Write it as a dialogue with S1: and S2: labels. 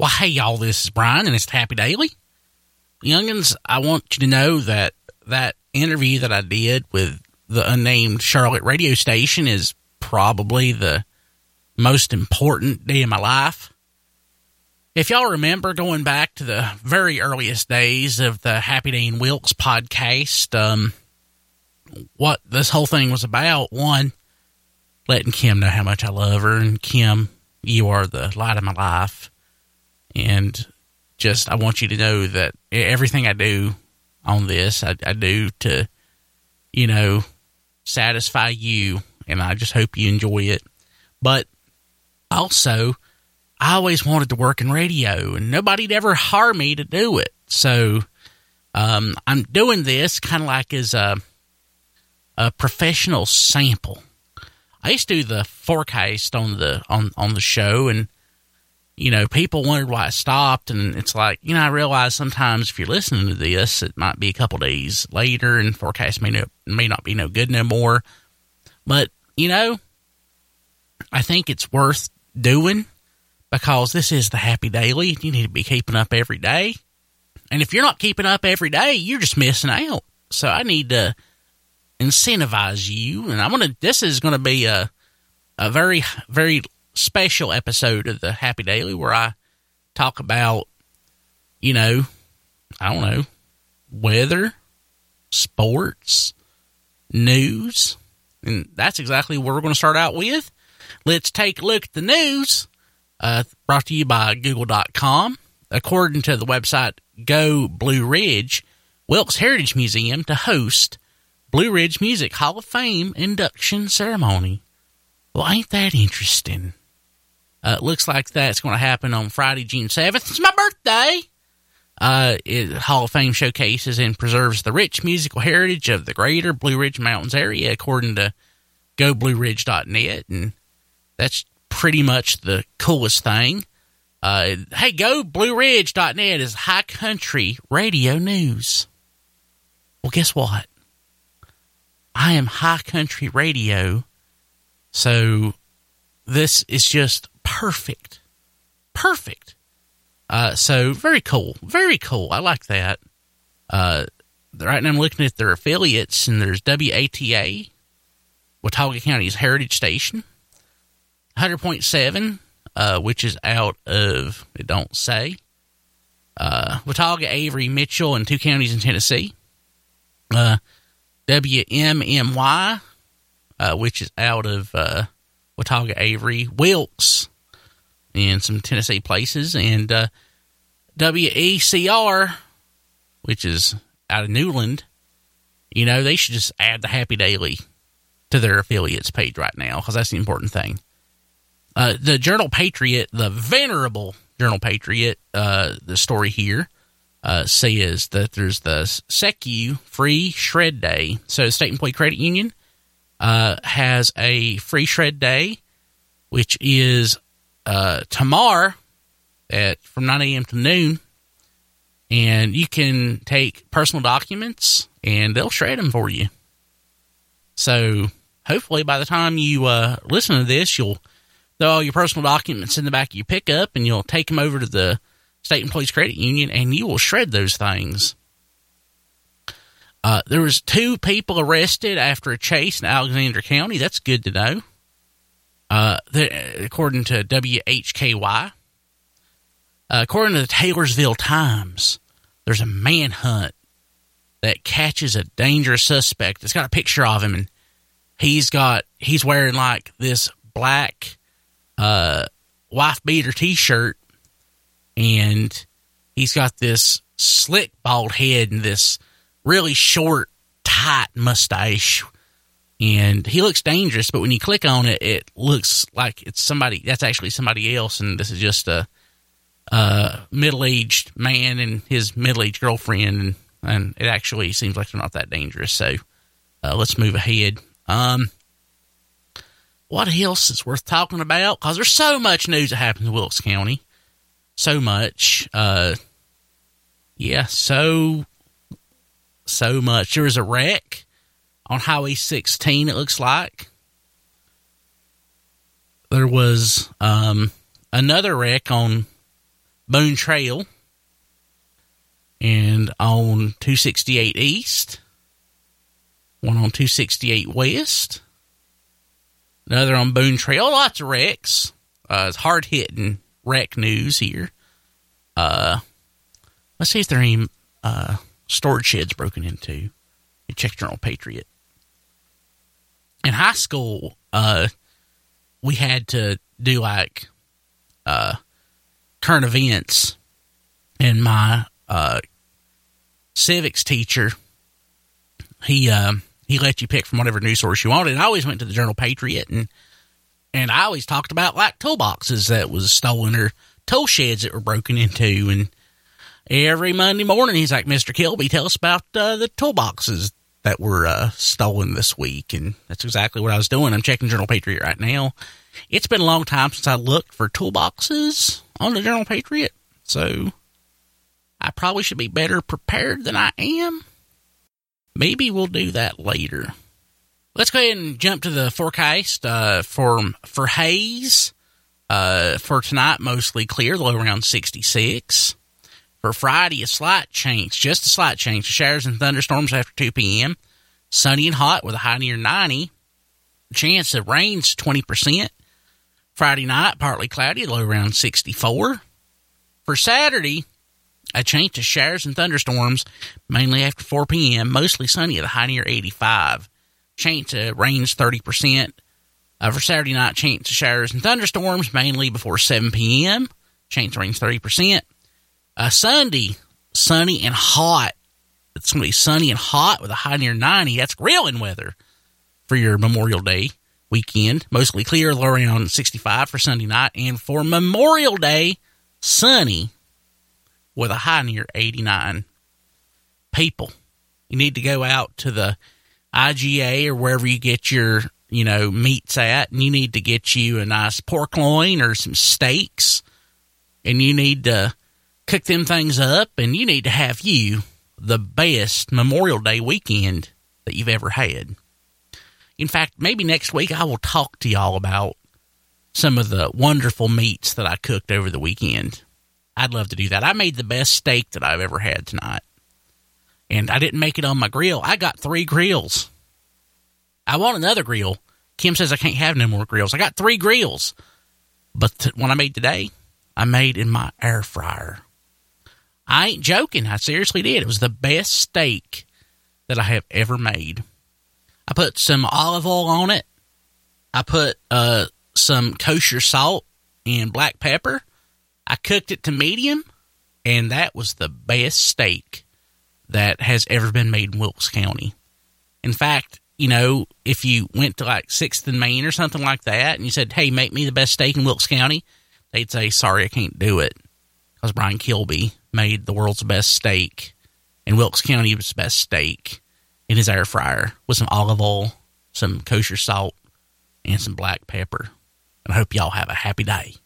S1: Well, hey, y'all, this is Brian, and it's Happy Daily. Youngins, I want you to know that that interview that I did with the unnamed Charlotte radio station is probably the most important day of my life. If y'all remember going back to the very earliest days of the Happy Dean Wilkes podcast, um, what this whole thing was about, one, letting Kim know how much I love her, and Kim, you are the light of my life. And just, I want you to know that everything I do on this, I, I do to, you know, satisfy you, and I just hope you enjoy it. But also, I always wanted to work in radio, and nobody'd ever hire me to do it. So um, I'm doing this kind of like as a, a professional sample. I used to do the forecast on the on on the show, and you know, people wondered why I stopped, and it's like you know, I realize sometimes if you're listening to this, it might be a couple days later, and forecast may no, may not be no good no more. But you know, I think it's worth doing because this is the happy daily. You need to be keeping up every day. And if you're not keeping up every day, you're just missing out. So I need to incentivize you. And I'm going to, this is going to be a, a very, very special episode of the Happy Daily where I talk about, you know, I don't know, weather, sports, news. And that's exactly what we're going to start out with. Let's take a look at the news uh, brought to you by Google.com. According to the website Go Blue Ridge, Wilkes Heritage Museum to host Blue Ridge Music Hall of Fame induction ceremony. Well, ain't that interesting? Uh, looks like that's going to happen on Friday, June 7th. It's my birthday! Uh, it, Hall of Fame showcases and preserves the rich musical heritage of the greater Blue Ridge Mountains area, according to GoBlueRidge.net. And that's pretty much the coolest thing. Uh, hey, go BlueRidge.net is high country radio news. Well, guess what? I am high country radio, so this is just perfect. Perfect. Uh, so very cool. Very cool. I like that. Uh, right now I'm looking at their affiliates, and there's WATA, Watauga County's Heritage Station. 100.7, uh, which is out of, it don't say, uh, Watauga, Avery, Mitchell, and two counties in Tennessee. Uh, WMMY, uh, which is out of uh, Watauga, Avery, Wilkes, and some Tennessee places, and uh, WECR, which is out of Newland. You know, they should just add the Happy Daily to their affiliates page right now because that's the important thing. Uh, the Journal Patriot, the venerable Journal Patriot, uh, the story here uh, says that there's the SECU Free Shred Day. So, State Employee Credit Union uh, has a free shred day, which is uh, tomorrow at from 9 a.m. to noon. And you can take personal documents and they'll shred them for you. So, hopefully, by the time you uh, listen to this, you'll throw all your personal documents in the back of your pickup and you'll take them over to the State Employees Credit Union and you will shred those things. Uh, there was two people arrested after a chase in Alexander County. That's good to know. Uh, according to WHKY. Uh, according to the Taylorsville Times, there's a manhunt that catches a dangerous suspect. It's got a picture of him, and he's got he's wearing like this black uh, wife beater T-shirt, and he's got this slick bald head and this really short, tight mustache. And he looks dangerous, but when you click on it, it looks like it's somebody. That's actually somebody else, and this is just a, a middle-aged man and his middle-aged girlfriend, and, and it actually seems like they're not that dangerous. So uh, let's move ahead. Um, what else is worth talking about? Because there's so much news that happens in Wilkes County. So much. Uh, yeah, so, so much. There was a wreck on Highway 16, it looks like. There was um, another wreck on Boone Trail and on 268 East, one on 268 West, another on Boone Trail. Lots of wrecks. Uh, it's hard hitting wreck news here. Uh, let's see if there are any uh, storage sheds broken into. Check Journal Patriot. In high school, uh, we had to do like uh, current events, and my uh, civics teacher he uh, he let you pick from whatever news source you wanted. And I always went to the Journal Patriot, and and I always talked about like toolboxes that was stolen or tool sheds that were broken into, and every Monday morning he's like, Mister Kilby, tell us about uh, the toolboxes that were uh, stolen this week, and that's exactly what I was doing. I'm checking Journal Patriot right now. It's been a long time since I looked for toolboxes on the Journal Patriot, so I probably should be better prepared than I am. Maybe we'll do that later. Let's go ahead and jump to the forecast uh, for for Hays. Uh, for tonight, mostly clear, low around 66. For Friday, a slight change, just a slight change. Of showers and thunderstorms after 2 p.m. Sunny and hot with a high near 90. Chance of rains 20%. Friday night, partly cloudy, low around 64. For Saturday, a change to showers and thunderstorms, mainly after 4 p.m., mostly sunny at a high near 85. Chance of rains 30%. Uh, for Saturday night, chance of showers and thunderstorms, mainly before 7 p.m. Chance of rains 30%. Uh, Sunday, sunny and hot. It's going to be sunny and hot with a high near 90. That's grilling weather for your Memorial Day weekend. Mostly clear, low around 65 for Sunday night. And for Memorial Day, sunny with a high near 89. People, you need to go out to the IGA or wherever you get your, you know, meats at, and you need to get you a nice pork loin or some steaks, and you need to cook them things up, and you need to have you the best Memorial Day weekend that you've ever had. In fact, maybe next week I will talk to y'all about some of the wonderful meats that I cooked over the weekend. I'd love to do that. I made the best steak that I've ever had tonight. And I didn't make it on my grill. I got three grills. I want another grill. Kim says I can't have no more grills. I got three grills. But th- when I made today, I made in my air fryer. I ain't joking. I seriously did. It was the best steak that I have ever made. I put some olive oil on it. I put uh, some kosher salt and black pepper. I cooked it to medium, and that was the best steak that has ever been made in Wilkes County. In fact, you know, if you went to like Sixth and Main or something like that, and you said, "Hey, make me the best steak in Wilkes County," they'd say, "Sorry, I can't do it," because Brian Kilby made the world's best steak, and Wilkes County was best steak in his air fryer with some olive oil, some kosher salt, and some black pepper. And I hope y'all have a happy day.